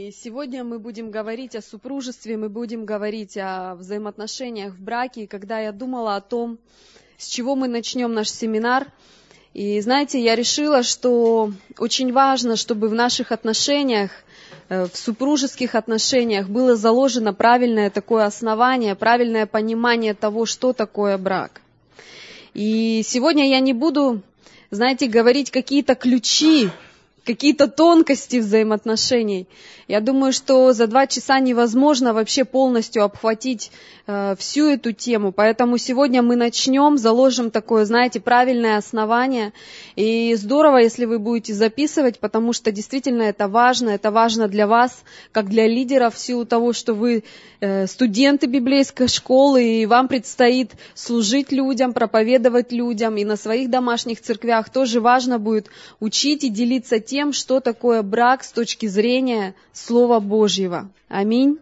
И сегодня мы будем говорить о супружестве, мы будем говорить о взаимоотношениях в браке. И когда я думала о том, с чего мы начнем наш семинар, и знаете, я решила, что очень важно, чтобы в наших отношениях, э, в супружеских отношениях было заложено правильное такое основание, правильное понимание того, что такое брак. И сегодня я не буду, знаете, говорить какие-то ключи, какие-то тонкости взаимоотношений. Я думаю, что за два часа невозможно вообще полностью обхватить э, всю эту тему. Поэтому сегодня мы начнем, заложим такое, знаете, правильное основание. И здорово, если вы будете записывать, потому что действительно это важно. Это важно для вас, как для лидеров, в силу того, что вы э, студенты библейской школы, и вам предстоит служить людям, проповедовать людям. И на своих домашних церквях тоже важно будет учить и делиться тем, что такое брак с точки зрения Слова Божьего. Аминь.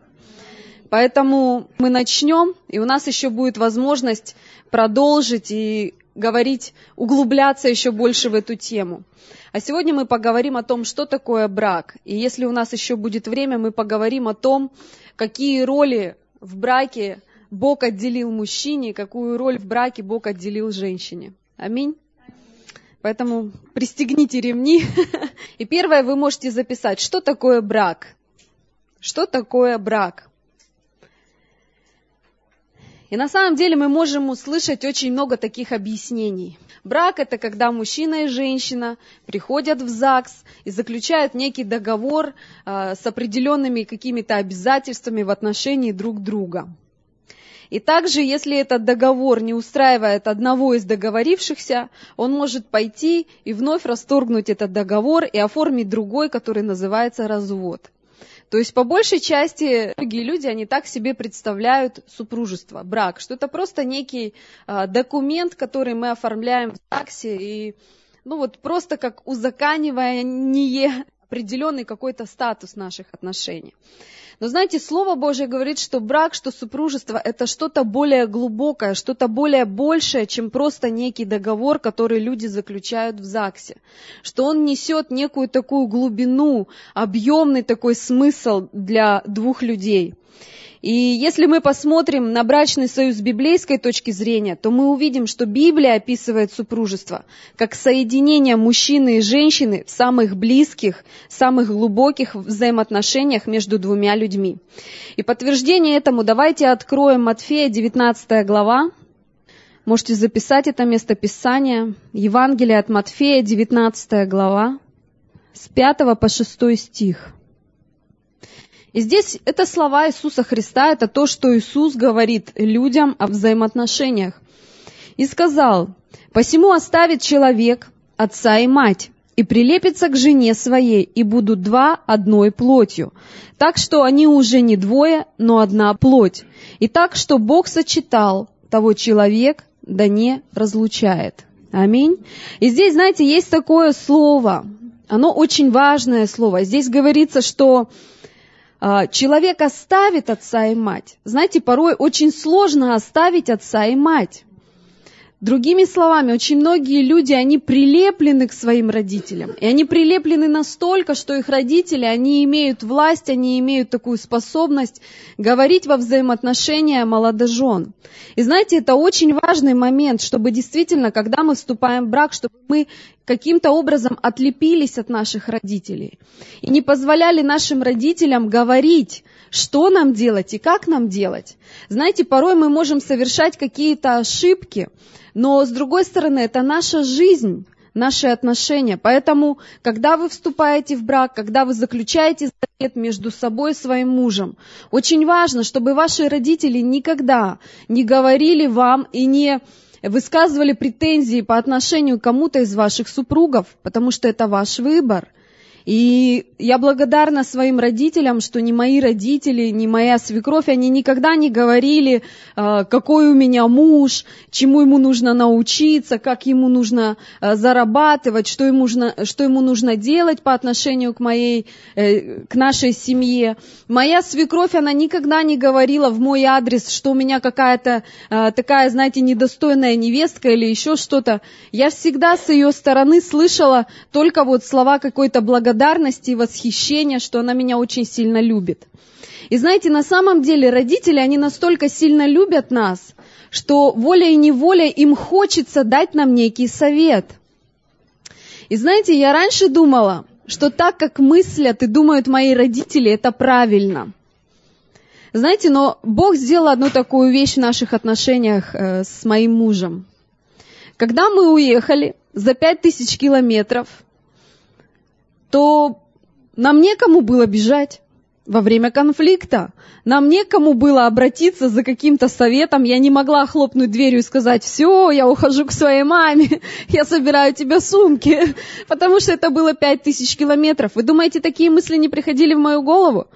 Поэтому мы начнем, и у нас еще будет возможность продолжить и говорить, углубляться еще больше в эту тему. А сегодня мы поговорим о том, что такое брак. И если у нас еще будет время, мы поговорим о том, какие роли в браке Бог отделил мужчине, какую роль в браке Бог отделил женщине. Аминь. Поэтому пристегните ремни. И первое вы можете записать, что такое брак. Что такое брак? И на самом деле мы можем услышать очень много таких объяснений. Брак – это когда мужчина и женщина приходят в ЗАГС и заключают некий договор э, с определенными какими-то обязательствами в отношении друг друга. И также, если этот договор не устраивает одного из договорившихся, он может пойти и вновь расторгнуть этот договор и оформить другой, который называется развод. То есть по большей части многие люди, они так себе представляют супружество, брак, что это просто некий а, документ, который мы оформляем в ЗАГСе, и ну вот просто как узаканивание определенный какой-то статус наших отношений. Но знаете, Слово Божье говорит, что брак, что супружество – это что-то более глубокое, что-то более большее, чем просто некий договор, который люди заключают в ЗАГСе. Что он несет некую такую глубину, объемный такой смысл для двух людей – и если мы посмотрим на брачный союз с библейской точки зрения, то мы увидим, что Библия описывает супружество как соединение мужчины и женщины в самых близких, самых глубоких взаимоотношениях между двумя людьми. И подтверждение этому давайте откроем Матфея 19 глава. Можете записать это место Писания. Евангелие от Матфея 19 глава с 5 по 6 стих. И здесь это слова Иисуса Христа, это то, что Иисус говорит людям о взаимоотношениях. И сказал, «Посему оставит человек отца и мать, и прилепится к жене своей, и будут два одной плотью. Так что они уже не двое, но одна плоть. И так, что Бог сочетал, того человек да не разлучает. Аминь. И здесь, знаете, есть такое слово, оно очень важное слово. Здесь говорится, что человек оставит отца и мать. Знаете, порой очень сложно оставить отца и мать. Другими словами, очень многие люди, они прилеплены к своим родителям. И они прилеплены настолько, что их родители, они имеют власть, они имеют такую способность говорить во взаимоотношения молодожен. И знаете, это очень важный момент, чтобы действительно, когда мы вступаем в брак, чтобы мы каким-то образом отлепились от наших родителей и не позволяли нашим родителям говорить, что нам делать и как нам делать. Знаете, порой мы можем совершать какие-то ошибки, но с другой стороны, это наша жизнь, наши отношения. Поэтому, когда вы вступаете в брак, когда вы заключаете завет между собой и своим мужем, очень важно, чтобы ваши родители никогда не говорили вам и не высказывали претензии по отношению к кому-то из ваших супругов, потому что это ваш выбор. И я благодарна своим родителям, что ни мои родители, ни моя свекровь, они никогда не говорили, а, какой у меня муж, чему ему нужно научиться, как ему нужно а, зарабатывать, что ему нужно, что ему нужно делать по отношению к, моей, э, к нашей семье. Моя свекровь, она никогда не говорила в мой адрес, что у меня какая-то а, такая, знаете, недостойная невестка или еще что-то. Я всегда с ее стороны слышала только вот слова какой-то благодарности благодарности и восхищения, что она меня очень сильно любит. И знаете, на самом деле родители, они настолько сильно любят нас, что волей и неволей им хочется дать нам некий совет. И знаете, я раньше думала, что так, как мыслят и думают мои родители, это правильно. Знаете, но Бог сделал одну такую вещь в наших отношениях э, с моим мужем. Когда мы уехали за пять тысяч километров, то нам некому было бежать во время конфликта. Нам некому было обратиться за каким-то советом. Я не могла хлопнуть дверью и сказать, все, я ухожу к своей маме, я собираю тебе сумки, потому что это было пять тысяч километров. Вы думаете, такие мысли не приходили в мою голову?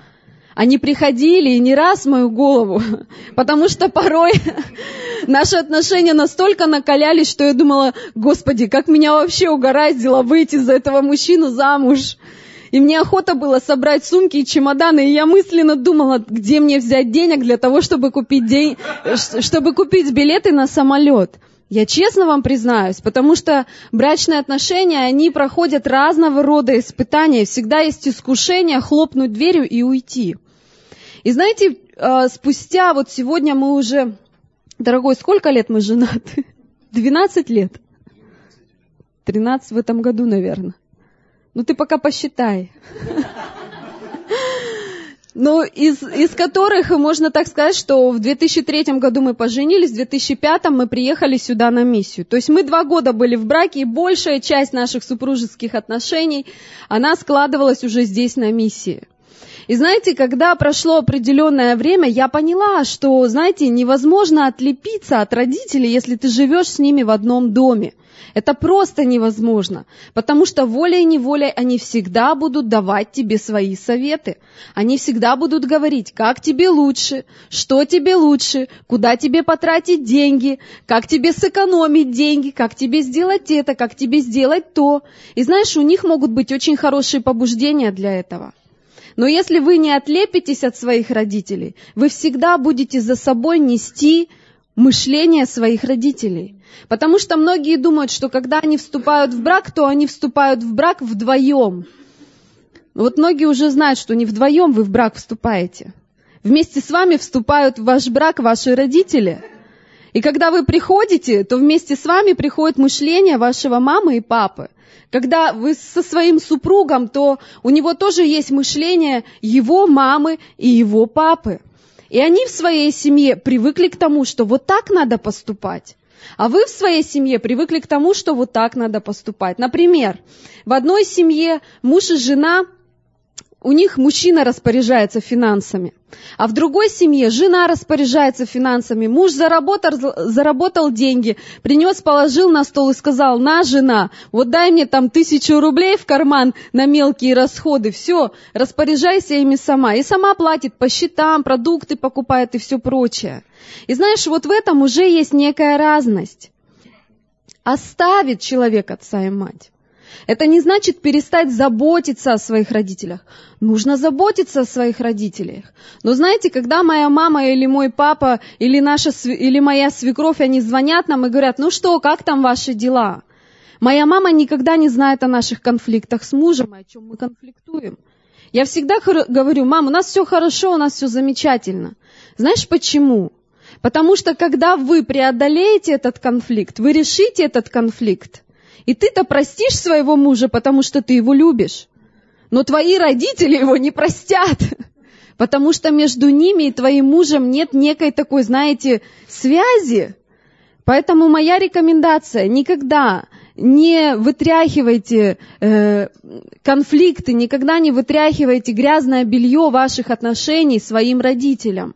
Они приходили и не раз в мою голову, потому что порой наши отношения настолько накалялись, что я думала, Господи, как меня вообще угораздило выйти за этого мужчину замуж. И мне охота было собрать сумки и чемоданы, и я мысленно думала, где мне взять денег для того, чтобы купить, день, чтобы купить билеты на самолет. Я честно вам признаюсь, потому что брачные отношения, они проходят разного рода испытания. Всегда есть искушение хлопнуть дверью и уйти. И знаете, а, спустя, вот сегодня мы уже, дорогой, сколько лет мы женаты? 12 лет. 13 в этом году, наверное. Ну ты пока посчитай. Ну, из, из которых можно так сказать, что в 2003 году мы поженились, в 2005 мы приехали сюда на миссию. То есть мы два года были в браке, и большая часть наших супружеских отношений, она складывалась уже здесь на миссии. И знаете, когда прошло определенное время, я поняла, что, знаете, невозможно отлепиться от родителей, если ты живешь с ними в одном доме. Это просто невозможно, потому что волей-неволей они всегда будут давать тебе свои советы. Они всегда будут говорить, как тебе лучше, что тебе лучше, куда тебе потратить деньги, как тебе сэкономить деньги, как тебе сделать это, как тебе сделать то. И знаешь, у них могут быть очень хорошие побуждения для этого. Но если вы не отлепитесь от своих родителей, вы всегда будете за собой нести мышление своих родителей. Потому что многие думают, что когда они вступают в брак, то они вступают в брак вдвоем. Вот многие уже знают, что не вдвоем вы в брак вступаете. Вместе с вами вступают в ваш брак ваши родители. И когда вы приходите, то вместе с вами приходит мышление вашего мамы и папы. Когда вы со своим супругом, то у него тоже есть мышление его мамы и его папы. И они в своей семье привыкли к тому, что вот так надо поступать. А вы в своей семье привыкли к тому, что вот так надо поступать. Например, в одной семье муж и жена у них мужчина распоряжается финансами, а в другой семье жена распоряжается финансами. Муж заработал, заработал деньги, принес, положил на стол и сказал, на, жена, вот дай мне там тысячу рублей в карман на мелкие расходы, все, распоряжайся ими сама. И сама платит по счетам, продукты покупает и все прочее. И знаешь, вот в этом уже есть некая разность. Оставит человек отца и мать. Это не значит перестать заботиться о своих родителях. Нужно заботиться о своих родителях. Но знаете, когда моя мама или мой папа или, наша, или моя свекровь, они звонят нам и говорят, ну что, как там ваши дела? Моя мама никогда не знает о наших конфликтах с мужем, о чем мы конфликтуем. Я всегда говорю, мам, у нас все хорошо, у нас все замечательно. Знаешь почему? Потому что когда вы преодолеете этот конфликт, вы решите этот конфликт, и ты-то простишь своего мужа, потому что ты его любишь. Но твои родители его не простят, потому что между ними и твоим мужем нет некой такой, знаете, связи. Поэтому моя рекомендация, никогда не вытряхивайте э, конфликты, никогда не вытряхивайте грязное белье ваших отношений своим родителям.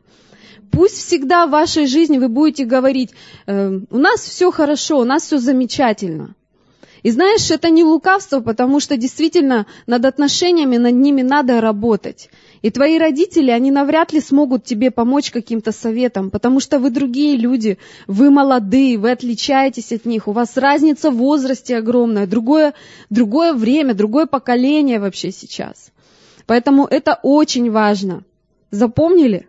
Пусть всегда в вашей жизни вы будете говорить, э, у нас все хорошо, у нас все замечательно. И знаешь, это не лукавство, потому что действительно над отношениями, над ними надо работать. И твои родители, они навряд ли смогут тебе помочь каким-то советом, потому что вы другие люди, вы молодые, вы отличаетесь от них, у вас разница в возрасте огромная, другое, другое время, другое поколение вообще сейчас. Поэтому это очень важно. Запомнили?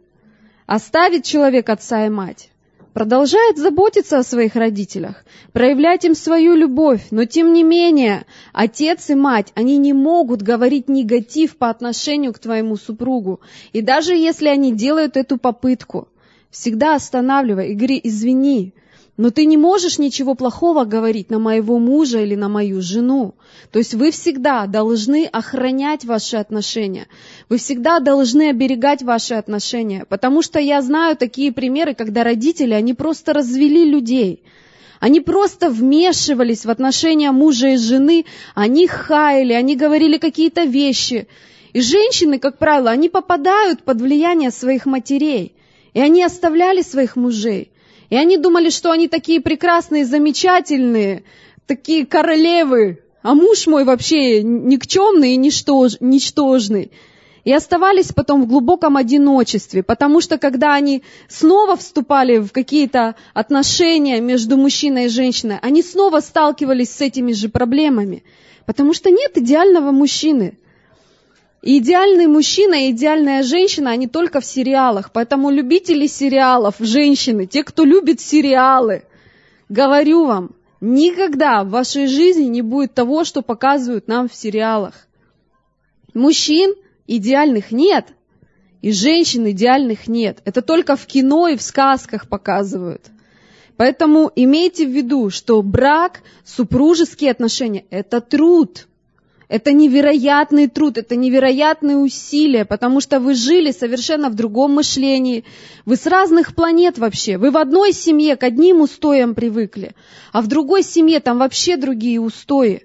Оставит человек отца и мать, продолжает заботиться о своих родителях, проявлять им свою любовь, но тем не менее отец и мать, они не могут говорить негатив по отношению к твоему супругу. И даже если они делают эту попытку, всегда останавливай и говори, извини, но ты не можешь ничего плохого говорить на моего мужа или на мою жену. То есть вы всегда должны охранять ваши отношения. Вы всегда должны оберегать ваши отношения. Потому что я знаю такие примеры, когда родители, они просто развели людей. Они просто вмешивались в отношения мужа и жены, они хаяли, они говорили какие-то вещи. И женщины, как правило, они попадают под влияние своих матерей. И они оставляли своих мужей. И они думали, что они такие прекрасные, замечательные, такие королевы, а муж мой вообще никчемный и ничтож, ничтожный. И оставались потом в глубоком одиночестве, потому что когда они снова вступали в какие-то отношения между мужчиной и женщиной, они снова сталкивались с этими же проблемами, потому что нет идеального мужчины. И идеальный мужчина и идеальная женщина, они только в сериалах. Поэтому любители сериалов, женщины, те, кто любит сериалы, говорю вам, никогда в вашей жизни не будет того, что показывают нам в сериалах. Мужчин идеальных нет, и женщин идеальных нет. Это только в кино и в сказках показывают. Поэтому имейте в виду, что брак, супружеские отношения – это труд – это невероятный труд, это невероятные усилия, потому что вы жили совершенно в другом мышлении. Вы с разных планет вообще. Вы в одной семье к одним устоям привыкли, а в другой семье там вообще другие устои.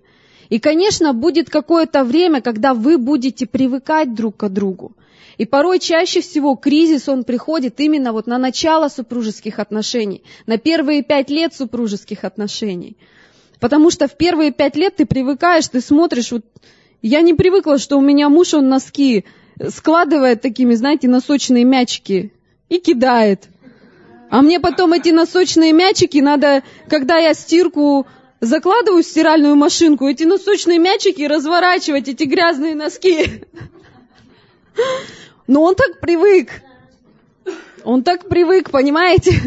И, конечно, будет какое-то время, когда вы будете привыкать друг к другу. И порой чаще всего кризис, он приходит именно вот на начало супружеских отношений, на первые пять лет супружеских отношений – Потому что в первые пять лет ты привыкаешь, ты смотришь, вот я не привыкла, что у меня муж, он носки складывает такими, знаете, носочные мячики и кидает. А мне потом эти носочные мячики надо, когда я стирку закладываю в стиральную машинку, эти носочные мячики разворачивать, эти грязные носки. Но он так привык. Он так привык, понимаете?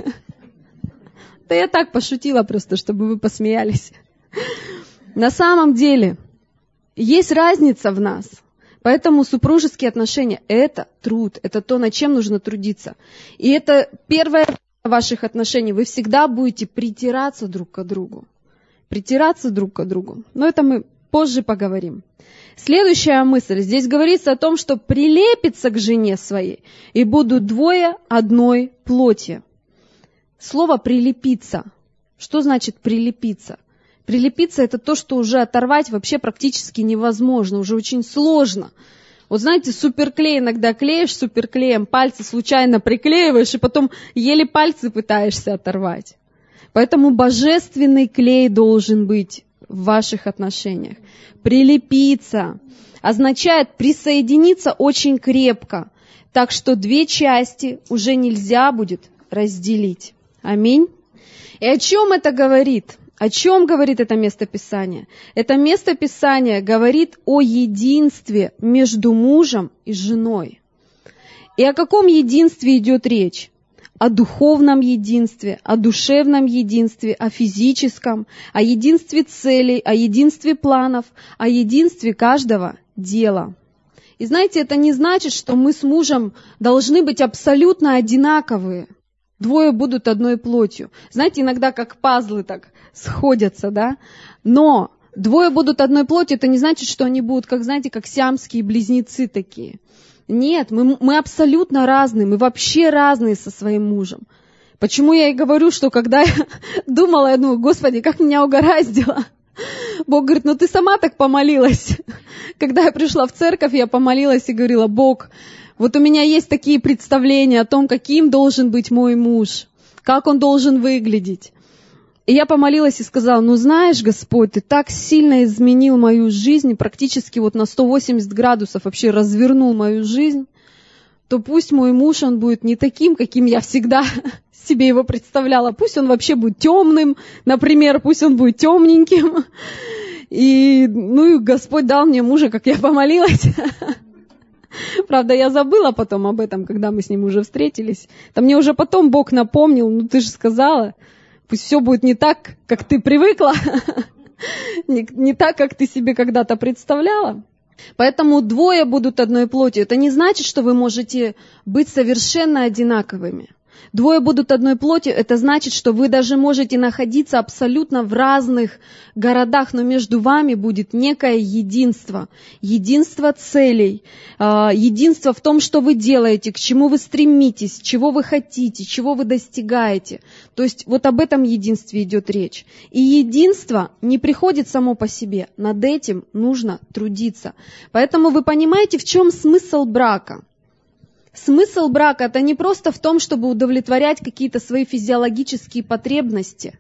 Да я так пошутила просто, чтобы вы посмеялись. На самом деле, есть разница в нас. Поэтому супружеские отношения – это труд, это то, над чем нужно трудиться. И это первое ваших отношений. Вы всегда будете притираться друг к другу. Притираться друг к другу. Но это мы позже поговорим. Следующая мысль. Здесь говорится о том, что прилепится к жене своей, и будут двое одной плоти. Слово «прилепиться». Что значит «прилепиться»? Прилепиться это то, что уже оторвать вообще практически невозможно, уже очень сложно. Вот знаете, суперклей иногда клеишь суперклеем, пальцы случайно приклеиваешь, и потом еле пальцы пытаешься оторвать. Поэтому божественный клей должен быть в ваших отношениях. Прилепиться означает присоединиться очень крепко, так что две части уже нельзя будет разделить. Аминь. И о чем это говорит? О чем говорит это местописание? Это местописание говорит о единстве между мужем и женой. И о каком единстве идет речь? О духовном единстве, о душевном единстве, о физическом, о единстве целей, о единстве планов, о единстве каждого дела. И знаете, это не значит, что мы с мужем должны быть абсолютно одинаковые. Двое будут одной плотью. Знаете, иногда как пазлы так сходятся, да? Но двое будут одной плотью, это не значит, что они будут, как, знаете, как сиамские близнецы такие. Нет, мы, мы абсолютно разные, мы вообще разные со своим мужем. Почему я и говорю, что когда я думала, я думаю, Господи, как меня угораздило. Бог говорит, ну ты сама так помолилась. Когда я пришла в церковь, я помолилась и говорила, Бог, вот у меня есть такие представления о том, каким должен быть мой муж, как он должен выглядеть. И я помолилась и сказала, ну знаешь, Господь, ты так сильно изменил мою жизнь, практически вот на 180 градусов вообще развернул мою жизнь, то пусть мой муж, он будет не таким, каким я всегда себе его представляла. Пусть он вообще будет темным, например, пусть он будет темненьким. И, ну и Господь дал мне мужа, как я помолилась. Правда, я забыла потом об этом, когда мы с ним уже встретились. Да мне уже потом Бог напомнил, ну ты же сказала, пусть все будет не так, как ты привыкла, не, не так, как ты себе когда-то представляла. Поэтому двое будут одной плотью. Это не значит, что вы можете быть совершенно одинаковыми. Двое будут одной плотью, это значит, что вы даже можете находиться абсолютно в разных городах, но между вами будет некое единство. Единство целей, а, единство в том, что вы делаете, к чему вы стремитесь, чего вы хотите, чего вы достигаете. То есть вот об этом единстве идет речь. И единство не приходит само по себе. Над этим нужно трудиться. Поэтому вы понимаете, в чем смысл брака – Смысл брака это не просто в том, чтобы удовлетворять какие-то свои физиологические потребности,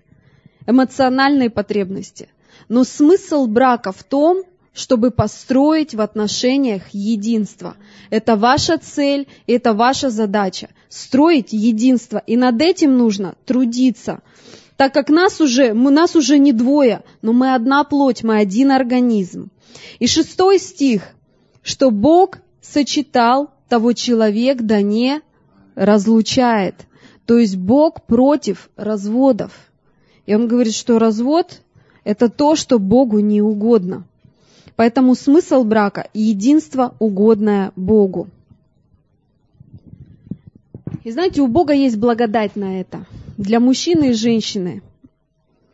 эмоциональные потребности. Но смысл брака в том, чтобы построить в отношениях единство. Это ваша цель, это ваша задача. Строить единство. И над этим нужно трудиться. Так как нас уже, мы, нас уже не двое, но мы одна плоть, мы один организм. И шестой стих, что Бог сочетал того человек да не разлучает. То есть Бог против разводов. И он говорит, что развод – это то, что Богу не угодно. Поэтому смысл брака – единство, угодное Богу. И знаете, у Бога есть благодать на это. Для мужчины и женщины.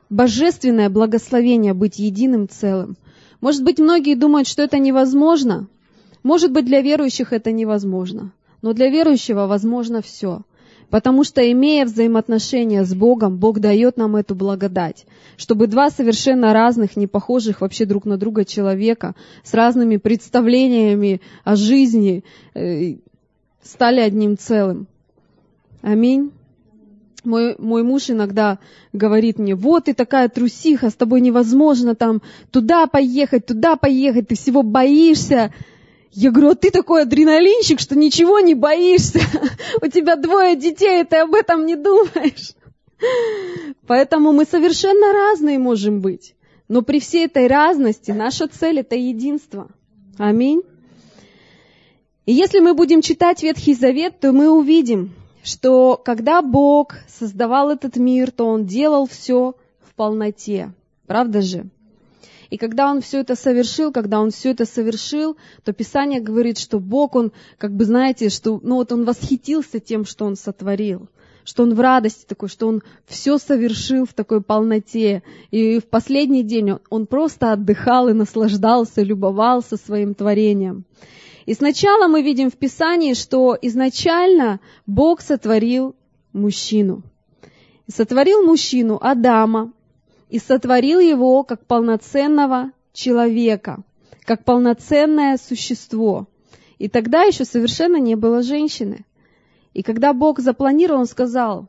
Божественное благословение быть единым целым. Может быть, многие думают, что это невозможно, может быть, для верующих это невозможно, но для верующего возможно все. Потому что, имея взаимоотношения с Богом, Бог дает нам эту благодать, чтобы два совершенно разных, не похожих вообще друг на друга человека, с разными представлениями о жизни, э, стали одним целым. Аминь. Мой, мой муж иногда говорит мне, вот ты такая трусиха, с тобой невозможно там туда поехать, туда поехать, ты всего боишься. Я говорю, а ты такой адреналинщик, что ничего не боишься. У тебя двое детей, и ты об этом не думаешь. Поэтому мы совершенно разные можем быть. Но при всей этой разности наша цель это единство. Аминь. И если мы будем читать Ветхий Завет, то мы увидим, что когда Бог создавал этот мир, то Он делал все в полноте. Правда же? И когда он все это совершил, когда он все это совершил, то Писание говорит, что Бог, он, как бы знаете, что, ну вот он восхитился тем, что он сотворил что он в радости такой, что он все совершил в такой полноте. И в последний день он, просто отдыхал и наслаждался, любовался своим творением. И сначала мы видим в Писании, что изначально Бог сотворил мужчину. Сотворил мужчину Адама, и сотворил его как полноценного человека, как полноценное существо. И тогда еще совершенно не было женщины. И когда Бог запланировал, Он сказал,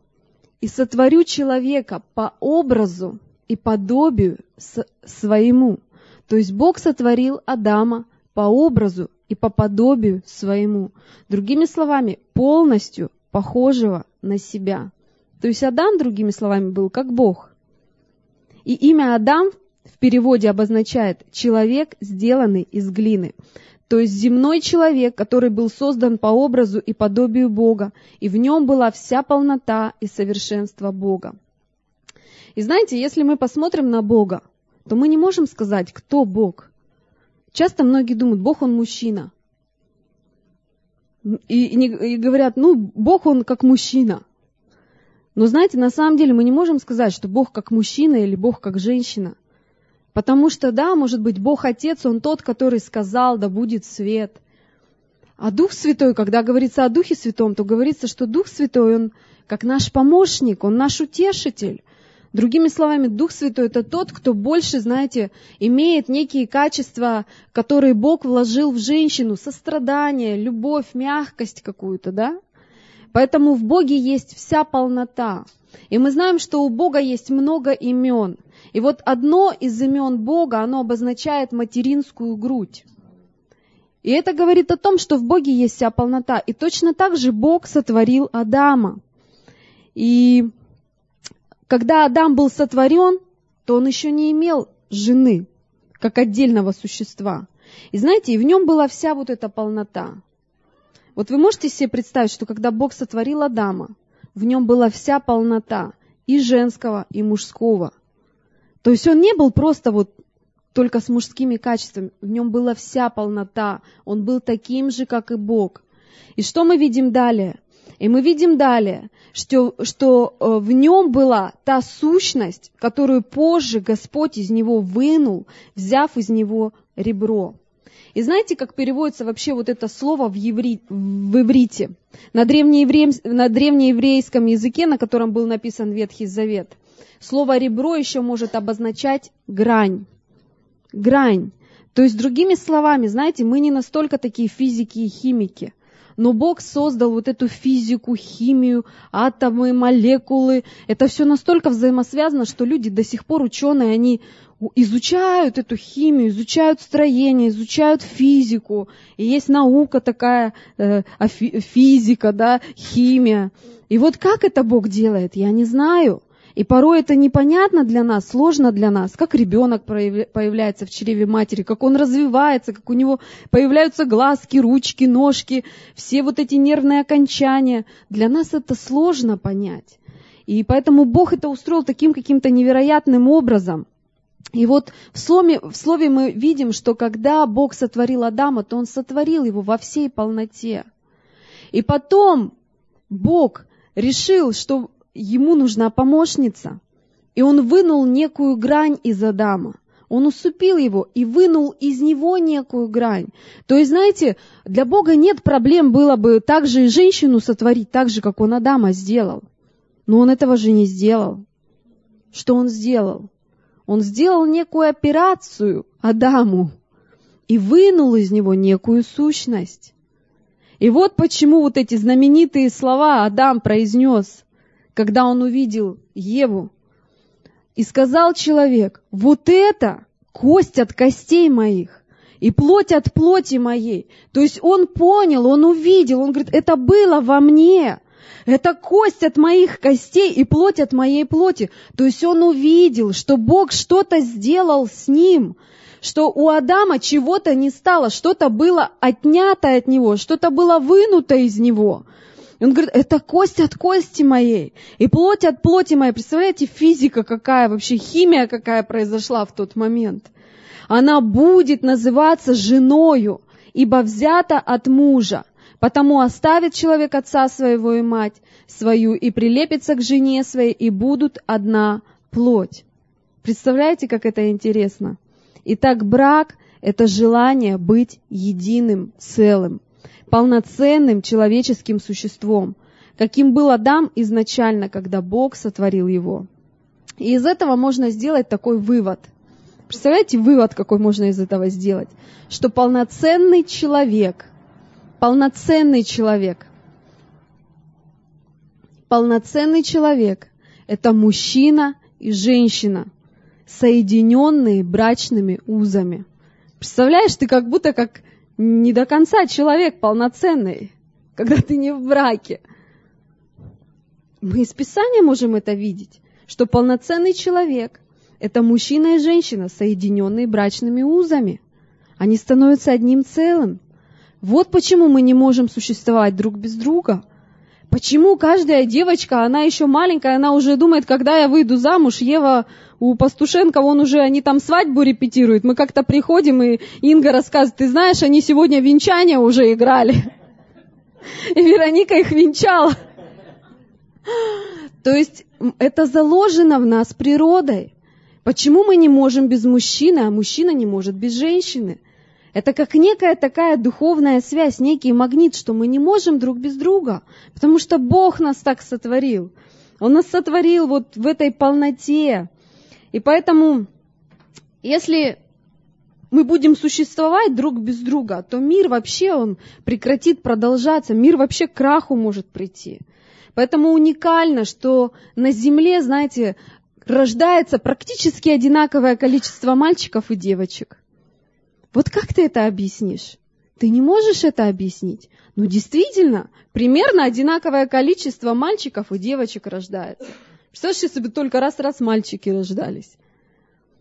«И сотворю человека по образу и подобию своему». То есть Бог сотворил Адама по образу и по подобию своему. Другими словами, полностью похожего на себя. То есть Адам, другими словами, был как Бог. И имя Адам в переводе обозначает «человек, сделанный из глины». То есть земной человек, который был создан по образу и подобию Бога, и в нем была вся полнота и совершенство Бога. И знаете, если мы посмотрим на Бога, то мы не можем сказать, кто Бог. Часто многие думают, Бог он мужчина. И, и, и говорят, ну, Бог он как мужчина. Но знаете, на самом деле мы не можем сказать, что Бог как мужчина или Бог как женщина. Потому что, да, может быть, Бог Отец, Он тот, который сказал, да будет свет. А Дух Святой, когда говорится о Духе Святом, то говорится, что Дух Святой, Он как наш помощник, Он наш утешитель. Другими словами, Дух Святой это тот, кто больше, знаете, имеет некие качества, которые Бог вложил в женщину, сострадание, любовь, мягкость какую-то, да? Поэтому в Боге есть вся полнота. И мы знаем, что у Бога есть много имен. И вот одно из имен Бога, оно обозначает материнскую грудь. И это говорит о том, что в Боге есть вся полнота. И точно так же Бог сотворил Адама. И когда Адам был сотворен, то он еще не имел жены, как отдельного существа. И знаете, и в нем была вся вот эта полнота. Вот вы можете себе представить, что когда Бог сотворил Адама, в нем была вся полнота и женского, и мужского. То есть он не был просто вот только с мужскими качествами, в нем была вся полнота, он был таким же, как и Бог. И что мы видим далее? И мы видим далее, что, что э, в нем была та сущность, которую позже Господь из него вынул, взяв из него ребро. И знаете, как переводится вообще вот это слово в, еври... в иврите? На, древнеевре... на древнееврейском языке, на котором был написан Ветхий Завет, слово «ребро» еще может обозначать грань. Грань. То есть, другими словами, знаете, мы не настолько такие физики и химики, но Бог создал вот эту физику, химию, атомы, молекулы. Это все настолько взаимосвязано, что люди до сих пор, ученые, они изучают эту химию, изучают строение, изучают физику. И есть наука такая, э, физика, да, химия. И вот как это Бог делает, я не знаю. И порой это непонятно для нас, сложно для нас, как ребенок появляется в чреве матери, как он развивается, как у него появляются глазки, ручки, ножки, все вот эти нервные окончания. Для нас это сложно понять. И поэтому Бог это устроил таким каким-то невероятным образом. И вот в слове, в слове мы видим, что когда Бог сотворил Адама, то Он сотворил его во всей полноте. И потом Бог решил, что ему нужна помощница. И он вынул некую грань из Адама. Он усупил его и вынул из него некую грань. То есть, знаете, для Бога нет проблем было бы также и женщину сотворить так же, как он Адама сделал. Но он этого же не сделал. Что он сделал? Он сделал некую операцию Адаму и вынул из него некую сущность. И вот почему вот эти знаменитые слова Адам произнес, когда он увидел Еву. И сказал человек, вот это кость от костей моих и плоть от плоти моей. То есть он понял, он увидел, он говорит, это было во мне. Это кость от моих костей и плоть от моей плоти. То есть он увидел, что Бог что-то сделал с ним, что у Адама чего-то не стало, что-то было отнято от него, что-то было вынуто из него. И он говорит, это кость от кости моей, и плоть от плоти моей. Представляете, физика какая, вообще химия какая произошла в тот момент. Она будет называться женою, ибо взята от мужа. Потому оставит человек отца своего и мать свою, и прилепится к жене своей, и будут одна плоть. Представляете, как это интересно? Итак, брак – это желание быть единым, целым, полноценным человеческим существом, каким был Адам изначально, когда Бог сотворил его. И из этого можно сделать такой вывод. Представляете, вывод, какой можно из этого сделать? Что полноценный человек – полноценный человек. Полноценный человек – это мужчина и женщина, соединенные брачными узами. Представляешь, ты как будто как не до конца человек полноценный, когда ты не в браке. Мы из Писания можем это видеть, что полноценный человек – это мужчина и женщина, соединенные брачными узами. Они становятся одним целым – вот почему мы не можем существовать друг без друга. Почему каждая девочка, она еще маленькая, она уже думает, когда я выйду замуж, Ева у Пастушенко, он уже, они там свадьбу репетируют. Мы как-то приходим, и Инга рассказывает, ты знаешь, они сегодня венчание уже играли. И Вероника их венчала. То есть это заложено в нас природой. Почему мы не можем без мужчины, а мужчина не может без женщины? Это как некая такая духовная связь, некий магнит, что мы не можем друг без друга, потому что Бог нас так сотворил. Он нас сотворил вот в этой полноте. И поэтому, если мы будем существовать друг без друга, то мир вообще он прекратит продолжаться, мир вообще к краху может прийти. Поэтому уникально, что на Земле, знаете, рождается практически одинаковое количество мальчиков и девочек. Вот как ты это объяснишь? Ты не можешь это объяснить. Ну, действительно, примерно одинаковое количество мальчиков и девочек рождается. Представляешь, если бы только раз-раз мальчики рождались.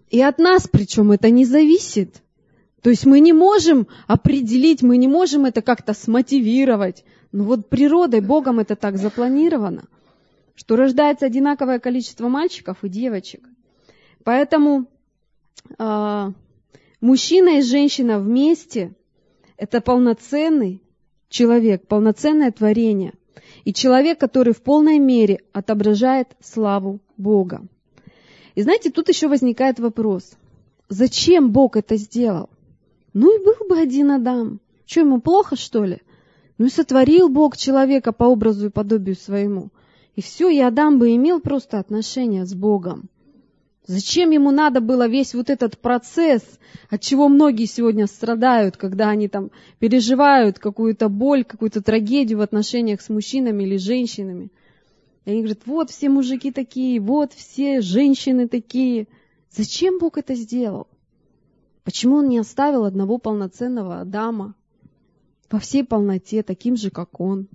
И от нас, причем, это не зависит. То есть мы не можем определить, мы не можем это как-то смотивировать. Но вот природой, Богом это так запланировано, что рождается одинаковое количество мальчиков и девочек. Поэтому э, мужчина и женщина вместе – это полноценный человек, полноценное творение. И человек, который в полной мере отображает славу Бога. И знаете, тут еще возникает вопрос. Зачем Бог это сделал? Ну и был бы один Адам. Что, ему плохо, что ли? Ну и сотворил Бог человека по образу и подобию своему. И все, и Адам бы имел просто отношения с Богом. Зачем ему надо было весь вот этот процесс, от чего многие сегодня страдают, когда они там переживают какую-то боль, какую-то трагедию в отношениях с мужчинами или женщинами. И они говорят, вот все мужики такие, вот все женщины такие. Зачем Бог это сделал? Почему он не оставил одного полноценного Адама во всей полноте, таким же, как он?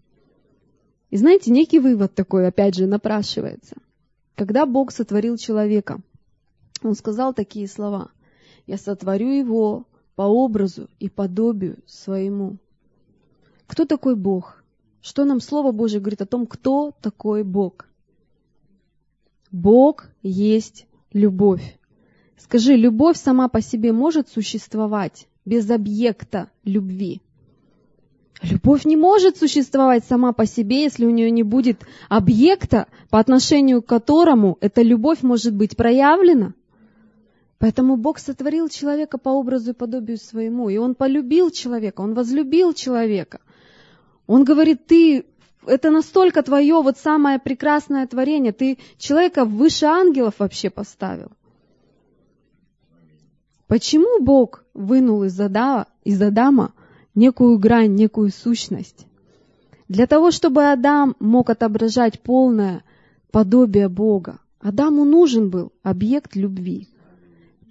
И знаете, некий вывод такой, опять же, напрашивается. Когда Бог сотворил человека, он сказал такие слова. «Я сотворю его по образу и подобию своему». Кто такой Бог? Что нам Слово Божье говорит о том, кто такой Бог? Бог есть любовь. Скажи, любовь сама по себе может существовать без объекта любви? Любовь не может существовать сама по себе, если у нее не будет объекта, по отношению к которому эта любовь может быть проявлена. Поэтому Бог сотворил человека по образу и подобию своему, и Он полюбил человека, Он возлюбил человека. Он говорит, ты, это настолько твое вот самое прекрасное творение, ты человека выше ангелов вообще поставил. Почему Бог вынул из Адама, из Адама некую грань, некую сущность? Для того, чтобы Адам мог отображать полное подобие Бога. Адаму нужен был объект любви.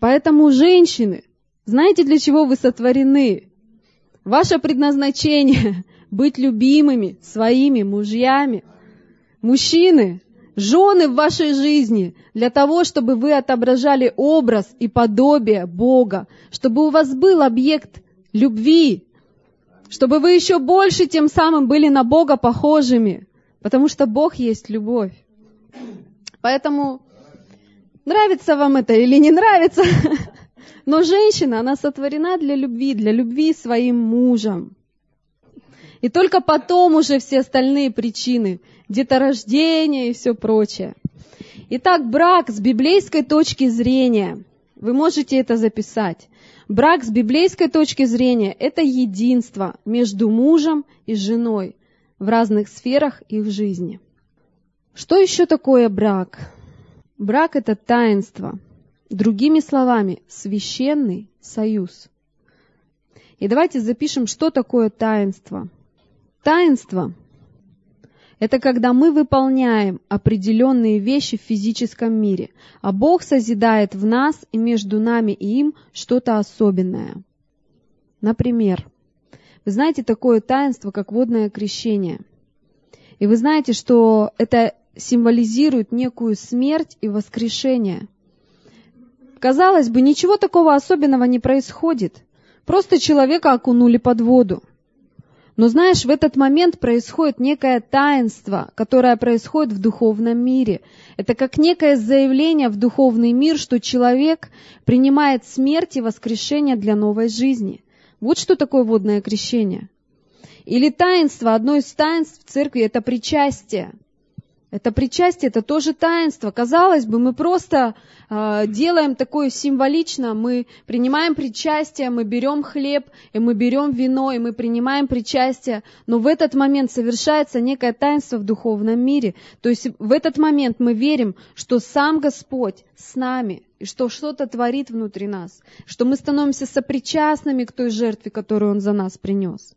Поэтому, женщины, знаете, для чего вы сотворены? Ваше предназначение — быть любимыми своими мужьями. Мужчины, жены в вашей жизни для того, чтобы вы отображали образ и подобие Бога, чтобы у вас был объект любви, чтобы вы еще больше тем самым были на Бога похожими, потому что Бог есть любовь. Поэтому нравится вам это или не нравится, но женщина, она сотворена для любви, для любви своим мужем. И только потом уже все остальные причины – деторождение и все прочее. Итак, брак с библейской точки зрения, вы можете это записать. Брак с библейской точки зрения – это единство между мужем и женой в разных сферах их жизни. Что еще такое брак? Брак – это таинство. Другими словами, священный союз. И давайте запишем, что такое таинство. Таинство это когда мы выполняем определенные вещи в физическом мире, а Бог созидает в нас и между нами и им что-то особенное. Например, вы знаете такое таинство, как водное крещение. И вы знаете, что это символизирует некую смерть и воскрешение. Казалось бы, ничего такого особенного не происходит. Просто человека окунули под воду. Но знаешь, в этот момент происходит некое таинство, которое происходит в духовном мире. Это как некое заявление в духовный мир, что человек принимает смерть и воскрешение для новой жизни. Вот что такое водное крещение. Или таинство, одно из таинств в церкви – это причастие – это причастие, это тоже таинство. Казалось бы, мы просто э, делаем такое символично, мы принимаем причастие, мы берем хлеб, и мы берем вино, и мы принимаем причастие, но в этот момент совершается некое таинство в духовном мире. То есть в этот момент мы верим, что сам Господь с нами, и что что-то творит внутри нас, что мы становимся сопричастными к той жертве, которую Он за нас принес.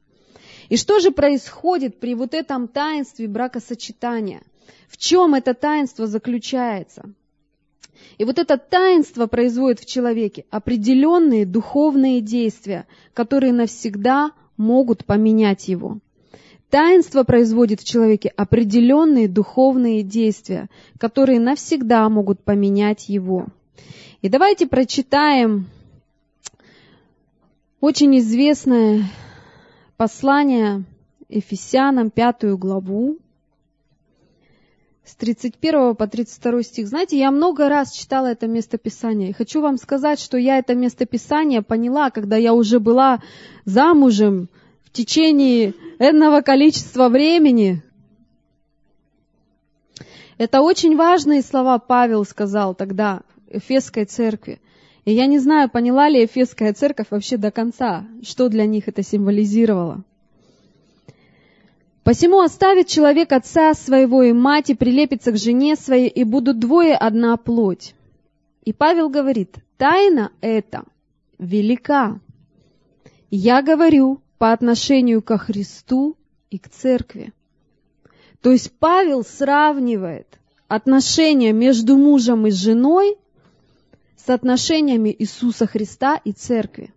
И что же происходит при вот этом таинстве бракосочетания – в чем это таинство заключается? И вот это таинство производит в человеке определенные духовные действия, которые навсегда могут поменять его. Таинство производит в человеке определенные духовные действия, которые навсегда могут поменять его. И давайте прочитаем Очень известное послание Ефесянам, пятую главу, с 31 по 32 стих. Знаете, я много раз читала это местописание. И хочу вам сказать, что я это местописание поняла, когда я уже была замужем в течение энного количества времени. Это очень важные слова Павел сказал тогда Эфесской церкви. И я не знаю, поняла ли Эфесская церковь вообще до конца, что для них это символизировало. Посему оставит человек отца своего и мать, и прилепится к жене своей, и будут двое одна плоть. И Павел говорит, тайна эта велика. Я говорю по отношению ко Христу и к церкви. То есть Павел сравнивает отношения между мужем и женой с отношениями Иисуса Христа и церкви.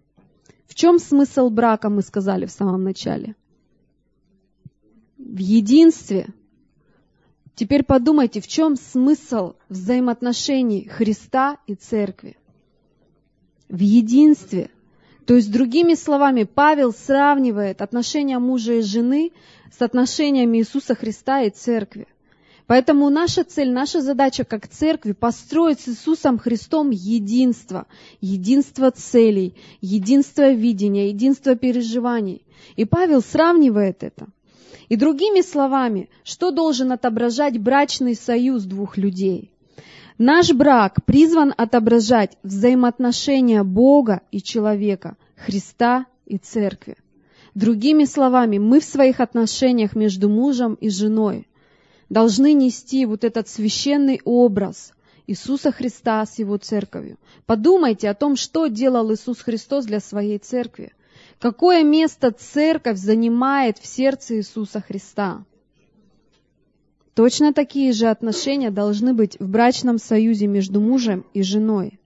В чем смысл брака, мы сказали в самом начале? В единстве. Теперь подумайте, в чем смысл взаимоотношений Христа и церкви? В единстве. То есть, другими словами, Павел сравнивает отношения мужа и жены с отношениями Иисуса Христа и церкви. Поэтому наша цель, наша задача как церкви построить с Иисусом Христом единство, единство целей, единство видения, единство переживаний. И Павел сравнивает это. И другими словами, что должен отображать брачный союз двух людей? Наш брак призван отображать взаимоотношения Бога и человека, Христа и церкви. Другими словами, мы в своих отношениях между мужем и женой должны нести вот этот священный образ Иисуса Христа с Его церковью. Подумайте о том, что делал Иисус Христос для своей церкви. Какое место церковь занимает в сердце Иисуса Христа? Точно такие же отношения должны быть в брачном союзе между мужем и женой.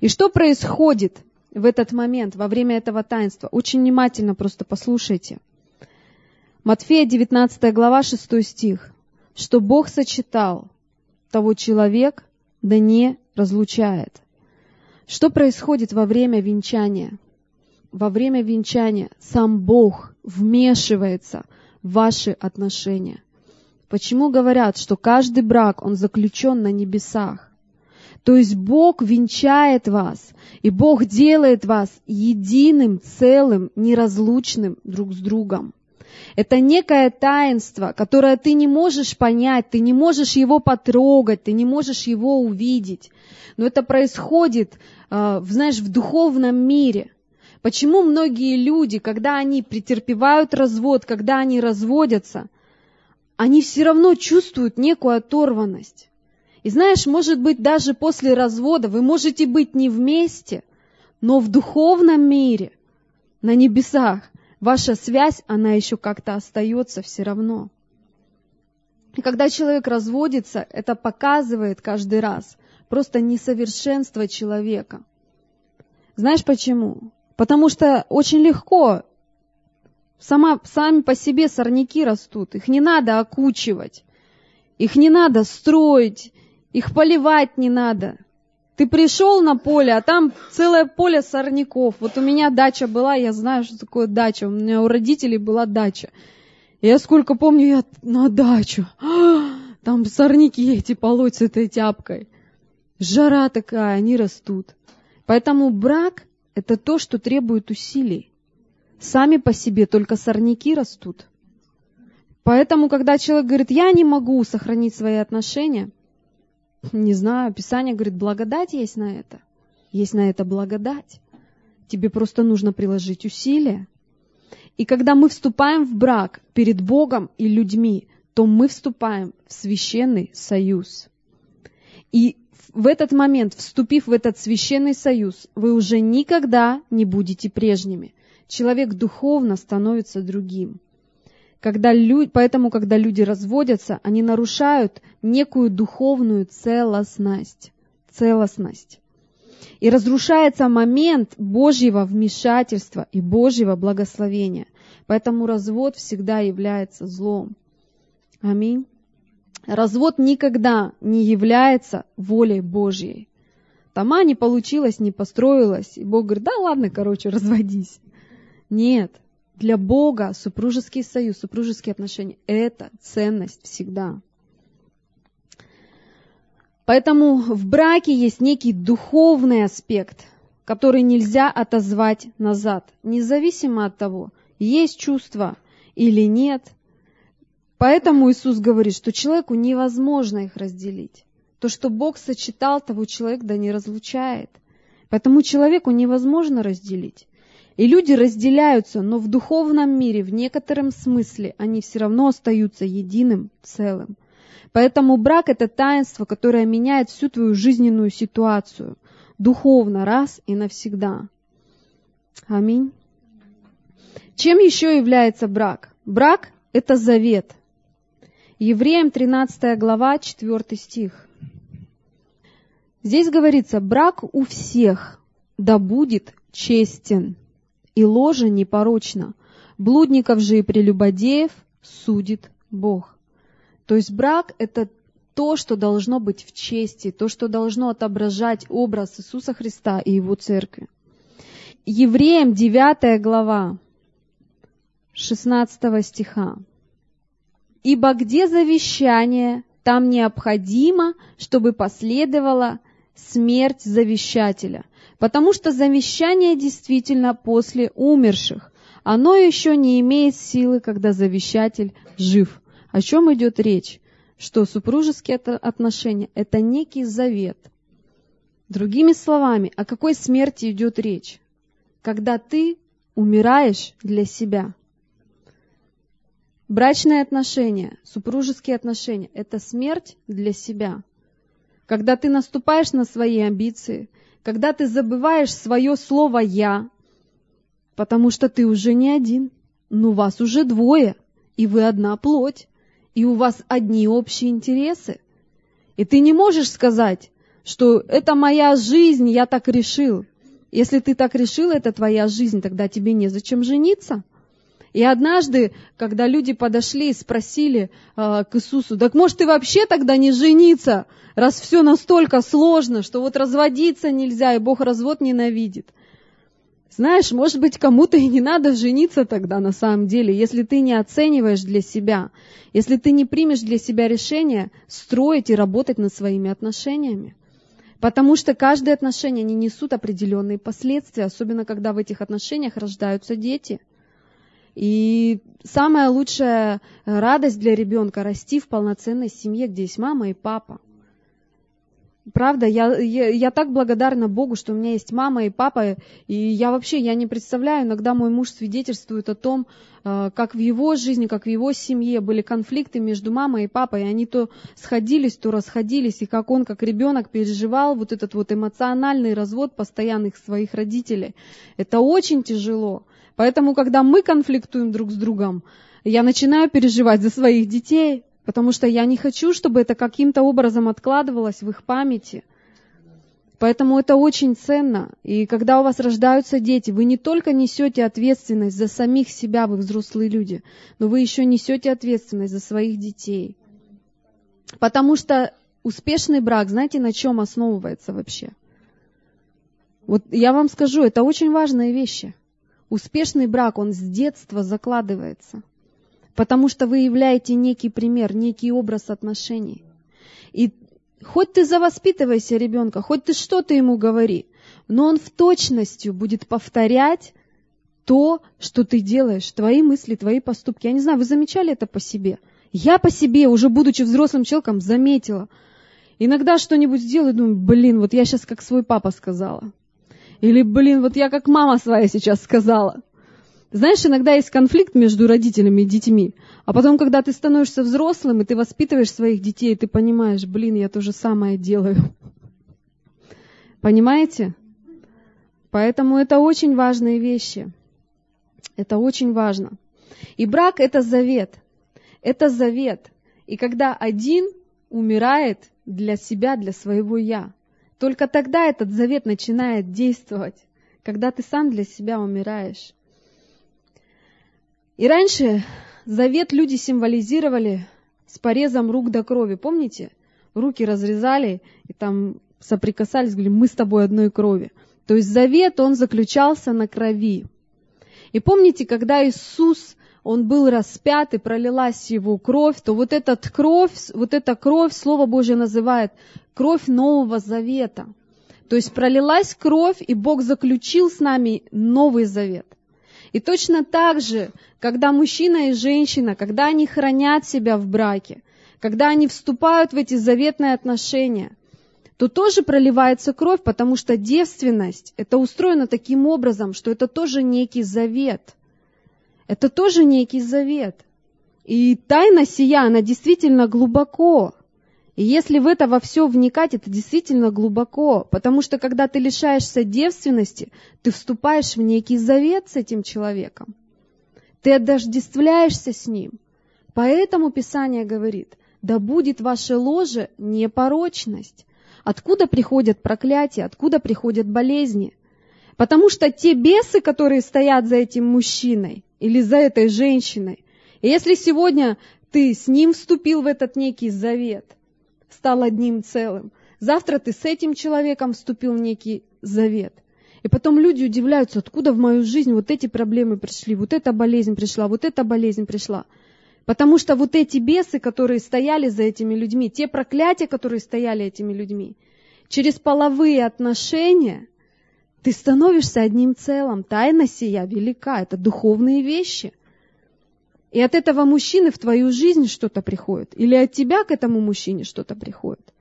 И что происходит в этот момент, во время этого таинства? Очень внимательно просто послушайте. Матфея 19 глава 6 стих что Бог сочетал, того человек да не разлучает. Что происходит во время венчания? Во время венчания сам Бог вмешивается в ваши отношения. Почему говорят, что каждый брак, он заключен на небесах? То есть Бог венчает вас, и Бог делает вас единым, целым, неразлучным друг с другом. Это некое таинство, которое ты не можешь понять, ты не можешь его потрогать, ты не можешь его увидеть. Но это происходит, а, знаешь, в духовном мире. Почему многие люди, когда они претерпевают развод, когда они разводятся, они все равно чувствуют некую оторванность. И знаешь, может быть, даже после развода вы можете быть не вместе, но в духовном мире, на небесах, ваша связь, она еще как-то остается все равно. И когда человек разводится, это показывает каждый раз просто несовершенство человека. Знаешь почему? Потому что очень легко сама, сами по себе сорняки растут, их не надо окучивать, их не надо строить, их поливать не надо. Ты пришел на поле, а там целое поле сорняков. Вот у меня дача была, я знаю, что такое дача. У меня у родителей была дача. Я сколько помню, я на дачу. Там сорняки эти полоть с этой тяпкой. Жара такая, они растут. Поэтому брак – это то, что требует усилий. Сами по себе только сорняки растут. Поэтому, когда человек говорит, я не могу сохранить свои отношения – не знаю, Писание говорит, благодать есть на это. Есть на это благодать. Тебе просто нужно приложить усилия. И когда мы вступаем в брак перед Богом и людьми, то мы вступаем в священный союз. И в этот момент, вступив в этот священный союз, вы уже никогда не будете прежними. Человек духовно становится другим. Когда люди, поэтому, когда люди разводятся, они нарушают некую духовную целостность. Целостность. И разрушается момент Божьего вмешательства и Божьего благословения. Поэтому развод всегда является злом. Аминь. Развод никогда не является волей Божьей. Тома не получилось, не построилась. И Бог говорит, да ладно, короче, разводись. Нет, для Бога супружеский союз, супружеские отношения – это ценность всегда. Поэтому в браке есть некий духовный аспект, который нельзя отозвать назад, независимо от того, есть чувства или нет. Поэтому Иисус говорит, что человеку невозможно их разделить. То, что Бог сочетал, того человек да не разлучает. Поэтому человеку невозможно разделить. И люди разделяются, но в духовном мире, в некотором смысле, они все равно остаются единым целым. Поэтому брак – это таинство, которое меняет всю твою жизненную ситуацию. Духовно, раз и навсегда. Аминь. Чем еще является брак? Брак – это завет. Евреям 13 глава, 4 стих. Здесь говорится, брак у всех да будет честен и ложа непорочна. Блудников же и прелюбодеев судит Бог. То есть брак – это то, что должно быть в чести, то, что должно отображать образ Иисуса Христа и Его Церкви. Евреям 9 глава, 16 стиха. «Ибо где завещание, там необходимо, чтобы последовала смерть завещателя, потому что завещание действительно после умерших. Оно еще не имеет силы, когда завещатель жив. О чем идет речь? Что супружеские отношения – это некий завет. Другими словами, о какой смерти идет речь? Когда ты умираешь для себя. Брачные отношения, супружеские отношения – это смерть для себя. Когда ты наступаешь на свои амбиции, когда ты забываешь свое слово «я», потому что ты уже не один, но вас уже двое, и вы одна плоть, и у вас одни общие интересы. И ты не можешь сказать, что это моя жизнь, я так решил. Если ты так решил, это твоя жизнь, тогда тебе незачем жениться. И однажды, когда люди подошли и спросили э, к Иисусу, так может ты вообще тогда не жениться, раз все настолько сложно, что вот разводиться нельзя, и Бог развод ненавидит. Знаешь, может быть, кому-то и не надо жениться тогда на самом деле, если ты не оцениваешь для себя, если ты не примешь для себя решение строить и работать над своими отношениями. Потому что каждые отношения не несут определенные последствия, особенно когда в этих отношениях рождаются дети – и самая лучшая радость для ребенка – расти в полноценной семье, где есть мама и папа. Правда, я, я, я так благодарна Богу, что у меня есть мама и папа, и я вообще, я не представляю, иногда мой муж свидетельствует о том, э, как в его жизни, как в его семье были конфликты между мамой и папой, и они то сходились, то расходились, и как он, как ребенок, переживал вот этот вот эмоциональный развод постоянных своих родителей. Это очень тяжело. Поэтому, когда мы конфликтуем друг с другом, я начинаю переживать за своих детей, потому что я не хочу, чтобы это каким-то образом откладывалось в их памяти. Поэтому это очень ценно. И когда у вас рождаются дети, вы не только несете ответственность за самих себя, вы взрослые люди, но вы еще несете ответственность за своих детей. Потому что успешный брак, знаете, на чем основывается вообще? Вот я вам скажу, это очень важные вещи. Успешный брак, он с детства закладывается, потому что вы являете некий пример, некий образ отношений. И хоть ты завоспитывайся ребенка, хоть ты что-то ему говори, но он в точности будет повторять то, что ты делаешь, твои мысли, твои поступки. Я не знаю, вы замечали это по себе? Я по себе, уже будучи взрослым человеком, заметила. Иногда что-нибудь сделаю, думаю, блин, вот я сейчас как свой папа сказала. Или, блин, вот я как мама своя сейчас сказала. Знаешь, иногда есть конфликт между родителями и детьми, а потом, когда ты становишься взрослым, и ты воспитываешь своих детей, ты понимаешь, блин, я то же самое делаю. Понимаете? Поэтому это очень важные вещи. Это очень важно. И брак – это завет. Это завет. И когда один умирает для себя, для своего «я», только тогда этот завет начинает действовать, когда ты сам для себя умираешь. И раньше завет люди символизировали с порезом рук до крови. Помните? Руки разрезали, и там соприкасались, говорили, мы с тобой одной крови. То есть завет, он заключался на крови. И помните, когда Иисус, он был распят и пролилась его кровь, то вот эта кровь, вот эта кровь, Слово Божье называет кровь Нового Завета. То есть пролилась кровь, и Бог заключил с нами Новый Завет. И точно так же, когда мужчина и женщина, когда они хранят себя в браке, когда они вступают в эти заветные отношения – то тоже проливается кровь, потому что девственность, это устроено таким образом, что это тоже некий завет. Это тоже некий завет. И тайна сия, она действительно глубоко. И если в это во все вникать, это действительно глубоко, потому что когда ты лишаешься девственности, ты вступаешь в некий завет с этим человеком. Ты отождествляешься с ним. Поэтому Писание говорит, да будет ваше ложе непорочность. Откуда приходят проклятия, откуда приходят болезни? Потому что те бесы, которые стоят за этим мужчиной или за этой женщиной, если сегодня ты с ним вступил в этот некий завет, стал одним целым, завтра ты с этим человеком вступил в некий завет. И потом люди удивляются, откуда в мою жизнь вот эти проблемы пришли, вот эта болезнь пришла, вот эта болезнь пришла. Потому что вот эти бесы, которые стояли за этими людьми, те проклятия, которые стояли этими людьми, через половые отношения ты становишься одним целым. Тайна сия велика, это духовные вещи. И от этого мужчины в твою жизнь что-то приходит, или от тебя к этому мужчине что-то приходит.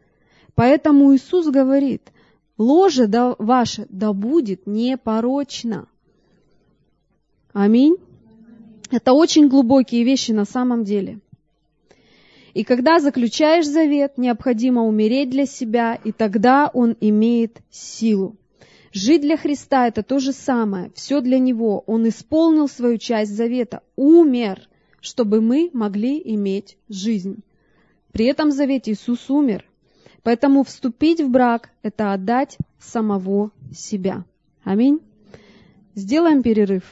Поэтому Иисус говорит, ложе да, ваше да будет непорочно. Аминь. Это очень глубокие вещи на самом деле. И когда заключаешь завет, необходимо умереть для себя, и тогда он имеет силу. Жить для Христа – это то же самое, все для Него. Он исполнил свою часть завета, умер, чтобы мы могли иметь жизнь. При этом завете Иисус умер. Поэтому вступить в брак – это отдать самого себя. Аминь. Сделаем перерыв.